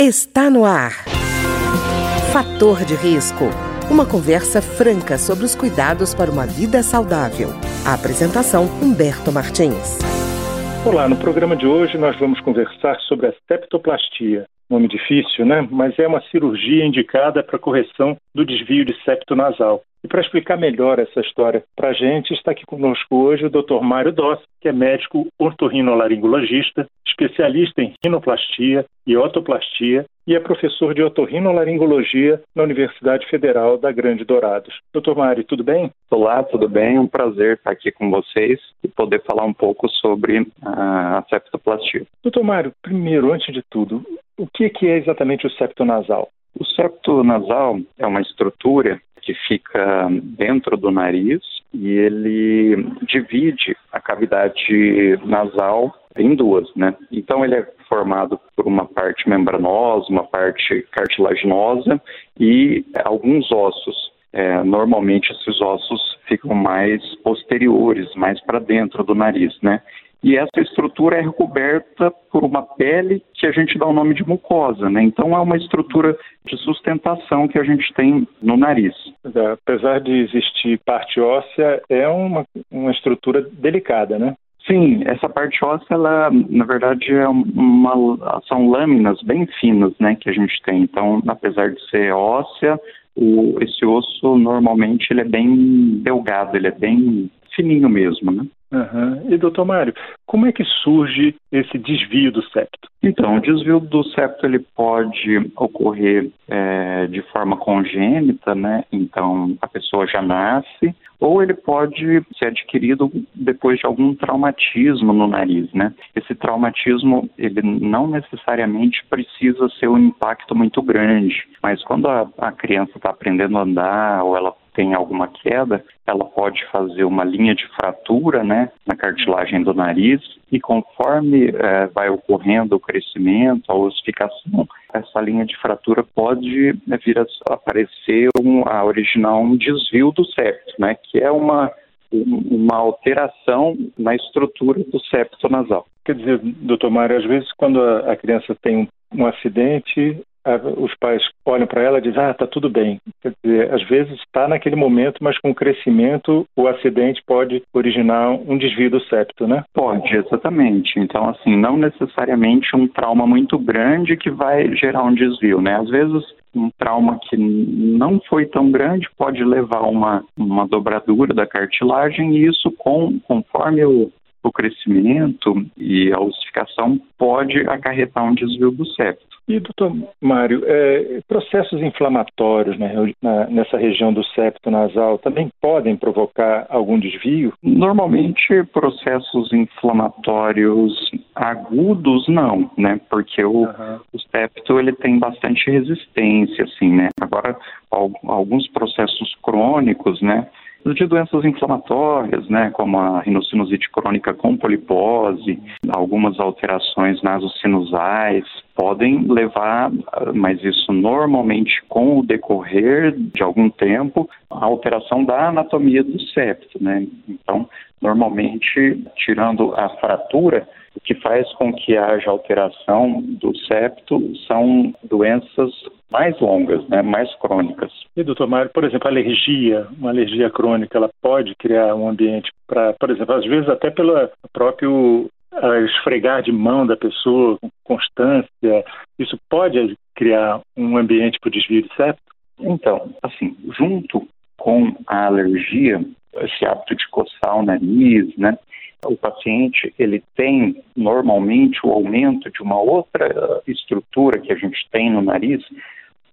Está no ar. Fator de risco. Uma conversa franca sobre os cuidados para uma vida saudável. A apresentação Humberto Martins. Olá, no programa de hoje nós vamos conversar sobre a septoplastia. Nome difícil, né? Mas é uma cirurgia indicada para correção do desvio de septo nasal. E para explicar melhor essa história para a gente, está aqui conosco hoje o Dr. Mário Doss, que é médico otorrinolaringologista, especialista em rinoplastia e otoplastia e é professor de otorrinolaringologia na Universidade Federal da Grande Dourados. Doutor Mário, tudo bem? Olá, tudo bem? É um prazer estar aqui com vocês e poder falar um pouco sobre a septoplastia. Doutor Mário, primeiro, antes de tudo, o que é exatamente o septo nasal? O septo nasal é uma estrutura que fica dentro do nariz e ele divide a cavidade nasal em duas, né? Então ele é formado por uma parte membranosa, uma parte cartilaginosa e alguns ossos. É, normalmente esses ossos ficam mais posteriores, mais para dentro do nariz, né? E essa estrutura é recoberta por uma pele que a gente dá o nome de mucosa, né? Então é uma estrutura de sustentação que a gente tem no nariz. É, apesar de existir parte óssea, é uma, uma estrutura delicada, né? Sim, essa parte óssea, ela, na verdade, é uma, são lâminas bem finas, né, que a gente tem. Então, apesar de ser óssea, o, esse osso normalmente ele é bem delgado, ele é bem fininho mesmo, né? Uhum. E doutor Mário, como é que surge esse desvio do septo? Então, o desvio do septo ele pode ocorrer é, de forma congênita, né? Então, a pessoa já nasce, ou ele pode ser adquirido depois de algum traumatismo no nariz, né? Esse traumatismo, ele não necessariamente precisa ser um impacto muito grande, mas quando a, a criança está aprendendo a andar ou ela tem alguma queda, ela pode fazer uma linha de fratura né, na cartilagem do nariz e conforme é, vai ocorrendo o crescimento, a ossificação, essa linha de fratura pode né, vir a aparecer um, a originar um desvio do septo, né, que é uma uma alteração na estrutura do septo nasal. Quer dizer, doutor Mário, às vezes quando a criança tem um acidente, os pais olham para ela e dizem, ah, está tudo bem. Quer dizer, às vezes está naquele momento, mas com o crescimento, o acidente pode originar um desvio do septo, né? Pode, exatamente. Então, assim, não necessariamente um trauma muito grande que vai gerar um desvio, né? Às vezes um trauma que não foi tão grande pode levar a uma, uma dobradura da cartilagem e isso, com, conforme o, o crescimento e a ossificação, pode acarretar um desvio do septo. E, doutor Mário, é, processos inflamatórios né, na, nessa região do septo nasal também podem provocar algum desvio? Normalmente, processos inflamatórios agudos não, né? Porque o, uhum. o septo ele tem bastante resistência, assim, né? Agora, alguns processos crônicos, né? De doenças inflamatórias, né, como a rinocinusite crônica com polipose, algumas alterações nasocinusais, podem levar, mas isso normalmente com o decorrer de algum tempo, a alteração da anatomia do septo, né? Então, normalmente, tirando a fratura, o que faz com que haja alteração do septo são doenças mais longas, né, mais crônicas. E, doutor Mário, por exemplo, alergia, uma alergia crônica, ela pode criar um ambiente para, por exemplo, às vezes até pelo próprio esfregar de mão da pessoa com constância, isso pode criar um ambiente para o desvio de septo? Então, assim, junto com a alergia, esse hábito de coçar o nariz, né, o paciente ele tem normalmente o aumento de uma outra estrutura que a gente tem no nariz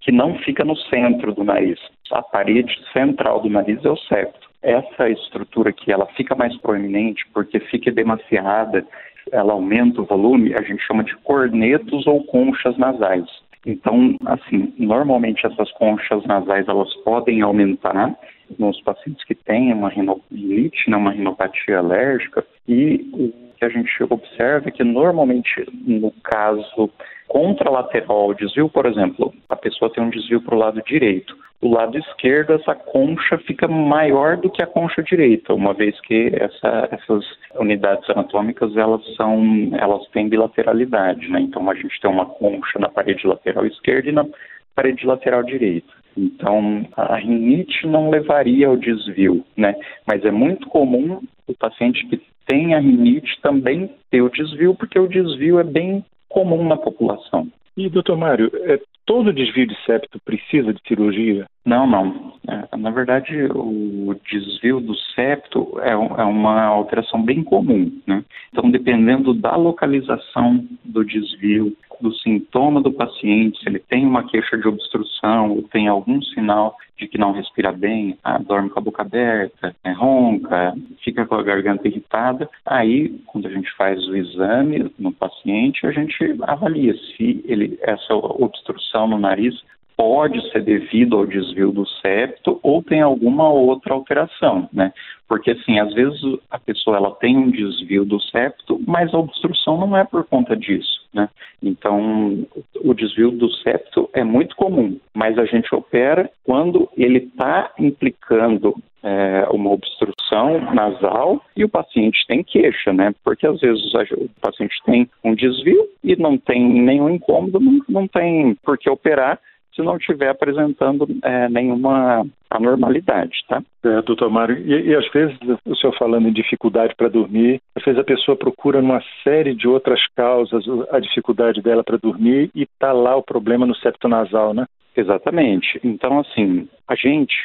que não fica no centro do nariz. A parede central do nariz é o septo. Essa estrutura que ela fica mais proeminente porque fica demasiada, ela aumenta o volume, a gente chama de cornetos ou conchas nasais. Então, assim, normalmente essas conchas nasais elas podem aumentar nos pacientes que têm uma rinopilite, né, uma rinopatia alérgica, e o que a gente observa é que normalmente no caso contralateral ao desvio, por exemplo, a pessoa tem um desvio para o lado direito. O lado esquerdo, essa concha fica maior do que a concha direita, uma vez que essa, essas unidades anatômicas elas são, elas têm bilateralidade, né? Então a gente tem uma concha na parede lateral esquerda e na parede lateral direita. Então, a rinite não levaria ao desvio, né? Mas é muito comum o paciente que tem a rinite também ter o desvio, porque o desvio é bem comum na população. E, doutor Mário, é, todo desvio de septo precisa de cirurgia? Não, não. É, na verdade, o desvio do septo é, é, uma alteração bem comum, né? Então, dependendo da localização do desvio, do sintoma do paciente, se ele tem uma queixa de obstrução ou tem algum sinal de que não respira bem, ah, dorme com a boca aberta, é, ronca, fica com a garganta irritada, aí quando a gente faz o exame no paciente, a gente avalia se ele essa obstrução no nariz pode ser devido ao desvio do septo ou tem alguma outra alteração, né? Porque assim, às vezes a pessoa ela tem um desvio do septo, mas a obstrução não é por conta disso, né? Então, o desvio do septo é muito comum, mas a gente opera quando ele está implicando é, uma obstrução nasal e o paciente tem queixa, né? Porque às vezes o paciente tem um desvio e não tem nenhum incômodo, não, não tem por que operar se não estiver apresentando é, nenhuma anormalidade, tá? É, doutor Mário, e, e, às vezes o senhor falando em dificuldade para dormir, às vezes a pessoa procura numa série de outras causas a dificuldade dela para dormir e está lá o problema no septo nasal, né? Exatamente. Então, assim, a gente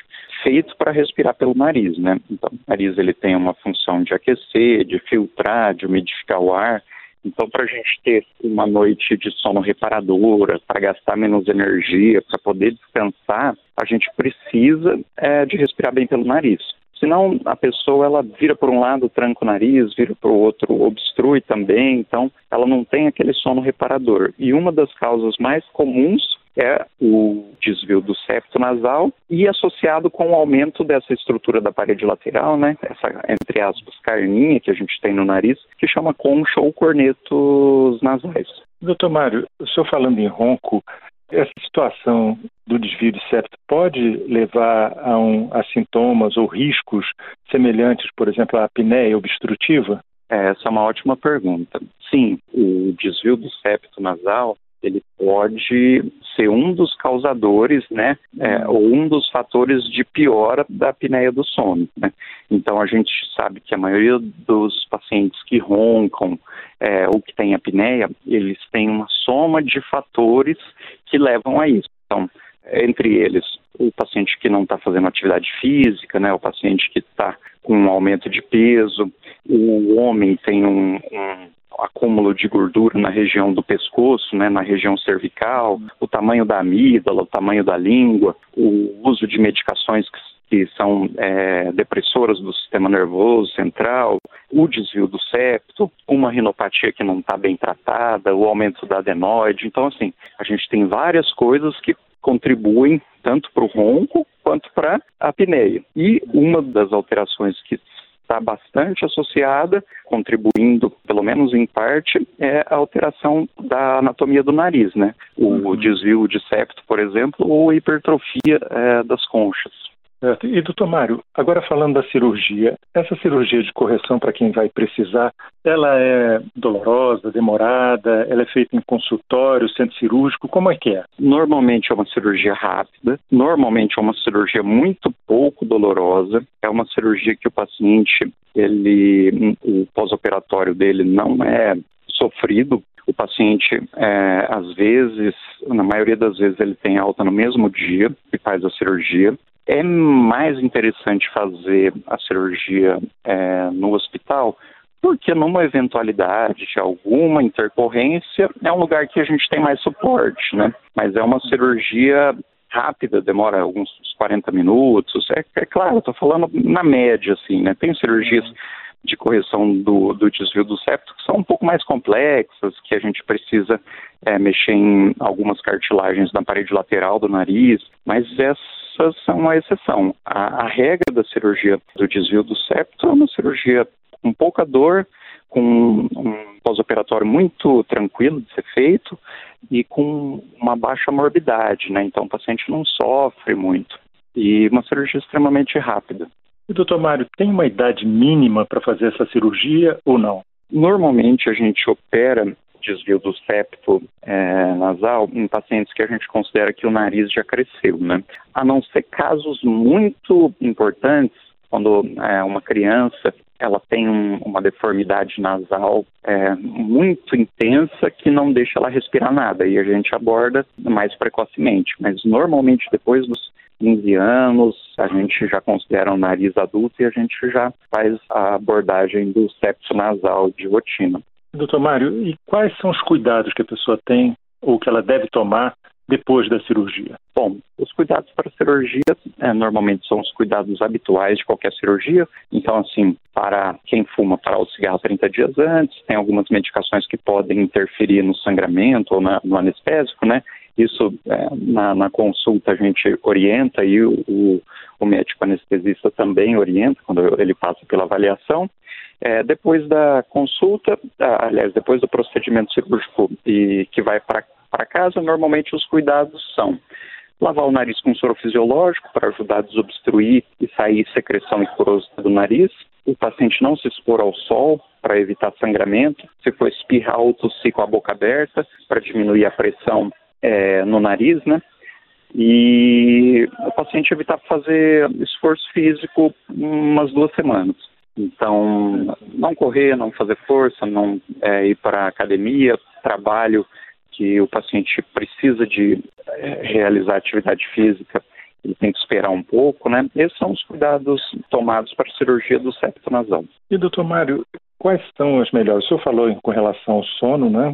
feito para respirar pelo nariz, né? Então, o nariz ele tem uma função de aquecer, de filtrar, de umidificar o ar. Então, para a gente ter uma noite de sono reparadora, para gastar menos energia, para poder descansar, a gente precisa é, de respirar bem pelo nariz. Senão a pessoa ela vira por um lado, tranca o nariz, vira para o outro, obstrui também, então ela não tem aquele sono reparador. E uma das causas mais comuns é o desvio do septo nasal e associado com o aumento dessa estrutura da parede lateral, né? Essa, entre aspas, carninha que a gente tem no nariz, que chama concha ou cornetos nasais. Doutor Mário, o senhor falando em ronco, essa situação do desvio de septo pode levar a, um, a sintomas ou riscos semelhantes, por exemplo, à apneia obstrutiva? É, essa é uma ótima pergunta. Sim, o desvio do septo nasal ele pode ser um dos causadores, né, é, ou um dos fatores de piora da apneia do sono. Né? Então a gente sabe que a maioria dos pacientes que roncam é, ou que têm apneia, eles têm uma soma de fatores que levam a isso. Então, entre eles, o paciente que não está fazendo atividade física, né, o paciente que está com um aumento de peso, o homem tem um, um acúmulo de gordura na região do pescoço, né, na região cervical, o tamanho da amígdala, o tamanho da língua, o uso de medicações que, que são é, depressoras do sistema nervoso central, o desvio do septo, uma rinopatia que não está bem tratada, o aumento da adenoide. Então, assim, a gente tem várias coisas que contribuem tanto para o ronco quanto para a apneia. E uma das alterações que está bastante associada, contribuindo, pelo menos em parte, é a alteração da anatomia do nariz, né? O uhum. desvio de septo, por exemplo, ou a hipertrofia é, das conchas. E, doutor Mário, agora falando da cirurgia, essa cirurgia de correção para quem vai precisar, ela é dolorosa, demorada, ela é feita em consultório, centro cirúrgico, como é que é? Normalmente é uma cirurgia rápida, normalmente é uma cirurgia muito pouco dolorosa, é uma cirurgia que o paciente, ele, o pós-operatório dele não é sofrido, o paciente, é, às vezes, na maioria das vezes, ele tem alta no mesmo dia que faz a cirurgia. É mais interessante fazer a cirurgia é, no hospital porque numa eventualidade de alguma intercorrência é um lugar que a gente tem mais suporte, né? Mas é uma cirurgia rápida, demora alguns 40 minutos. É, é claro, estou falando na média, assim, né? Tem cirurgias de correção do, do, desvio do septo que são um pouco mais complexas, que a gente precisa é, mexer em algumas cartilagens na parede lateral do nariz, mas essa essas são uma exceção. A, a regra da cirurgia do desvio do septo é uma cirurgia com pouca dor, com um pós-operatório muito tranquilo de ser feito e com uma baixa morbidade, né? Então o paciente não sofre muito e uma cirurgia extremamente rápida. E doutor Mário, tem uma idade mínima para fazer essa cirurgia ou não? Normalmente a gente opera desvio do septo é, nasal em pacientes que a gente considera que o nariz já cresceu, né? A não ser casos muito importantes, quando é, uma criança ela tem um, uma deformidade nasal é, muito intensa que não deixa ela respirar nada e a gente aborda mais precocemente. Mas normalmente depois dos 15 anos, a gente já considera um nariz adulto e a gente já faz a abordagem do septo nasal de rotina. Doutor Mário, e quais são os cuidados que a pessoa tem ou que ela deve tomar depois da cirurgia? Bom, os cuidados para a cirurgia é, normalmente são os cuidados habituais de qualquer cirurgia. Então, assim, para quem fuma, parar o cigarro 30 dias antes, tem algumas medicações que podem interferir no sangramento ou na, no anestésico, né? Isso é, na, na, consulta a gente orienta e o, o, o, médico anestesista também orienta quando ele passa pela avaliação. É, depois da consulta, aliás, depois do procedimento cirúrgico e que vai para casa, normalmente os cuidados são lavar o nariz com soro fisiológico para ajudar a desobstruir e sair secreção e do nariz, o paciente não se expor ao sol para evitar sangramento, se for espirrar ou tossir com a boca aberta para diminuir a pressão é, no nariz, né? E o paciente evitar fazer esforço físico umas duas semanas. Então, não correr, não fazer força, não é, ir para academia, trabalho que o paciente precisa de é, realizar atividade física, ele tem que esperar um pouco, né? Esses são os cuidados tomados para a cirurgia do septo nasal. E, doutor Mário, quais são as melhores? O senhor falou com relação ao sono, né?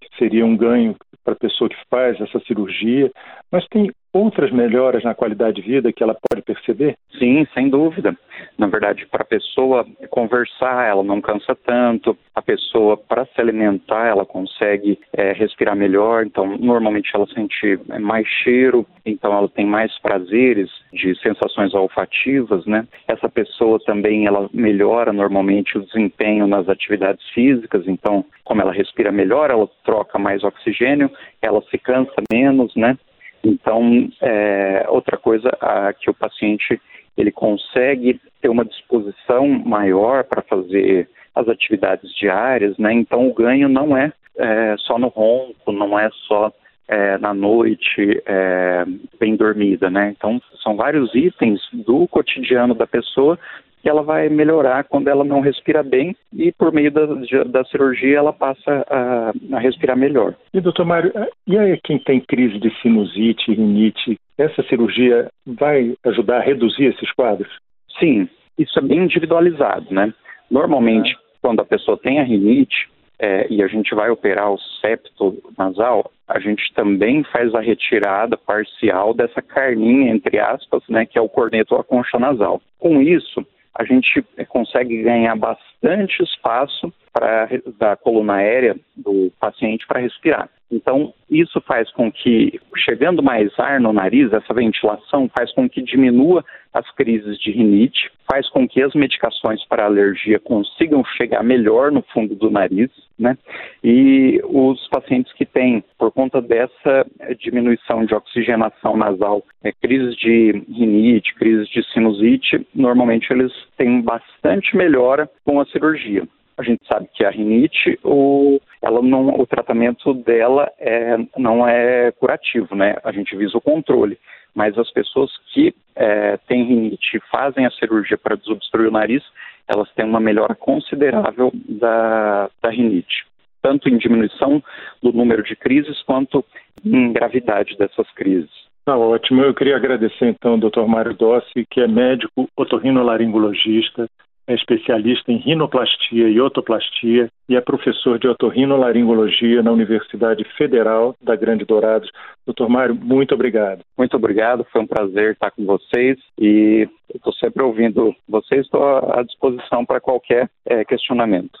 Que seria um ganho para a pessoa que faz essa cirurgia, mas tem outras melhoras na qualidade de vida que ela pode perceber? Sim, sem dúvida. Na verdade, para a pessoa conversar, ela não cansa tanto. A pessoa, para se alimentar, ela consegue é, respirar melhor. Então, normalmente ela sente mais cheiro, então ela tem mais prazeres de sensações olfativas, né? Essa pessoa também, ela melhora normalmente o desempenho nas atividades físicas. Então, como ela respira melhor, ela troca mais oxigênio, ela se cansa menos, né? Então, é, outra coisa a, que o paciente ele consegue ter uma disposição maior para fazer as atividades diárias, né? Então, o ganho não é, é só no ronco, não é só é, na noite é, bem dormida, né? Então, são vários itens do cotidiano da pessoa que ela vai melhorar quando ela não respira bem e por meio da, da cirurgia ela passa a, a, respirar melhor. E doutor Mário, e aí quem tem crise de sinusite, rinite, essa cirurgia vai ajudar a reduzir esses quadros? Sim, isso é bem individualizado, né? Normalmente, ah. quando a pessoa tem a rinite, é, e a gente vai operar o septo nasal, a gente também faz a retirada parcial dessa carninha, entre aspas, né, que é o corneto ou a concha nasal. Com isso, a gente consegue ganhar bastante espaço para da coluna aérea do paciente para respirar. Então, isso faz com que, chegando mais ar no nariz, essa ventilação faz com que diminua as crises de rinite, faz com que as medicações para alergia consigam chegar melhor no fundo do nariz, né? E os pacientes que têm, por conta dessa diminuição de oxigenação nasal, é, crises de rinite, crises de sinusite, normalmente eles têm bastante melhora com a cirurgia. A gente sabe que a rinite, o, ela não, o tratamento dela é, não é curativo, né? A gente visa o controle. Mas as pessoas que é, têm rinite e fazem a cirurgia para desobstruir o nariz, elas têm uma melhora considerável da, da rinite, tanto em diminuição do número de crises quanto em gravidade dessas crises. Tá ótimo. Eu queria agradecer então ao Dr. Mário Dossi, que é médico otorrinolaringologista, é especialista em rinoplastia e otoplastia e é professor de otorrinolaringologia na Universidade Federal da Grande Dourados. Doutor Mário, muito obrigado. Muito obrigado, foi um prazer estar com vocês e estou sempre ouvindo vocês, estou à disposição para qualquer é, questionamento.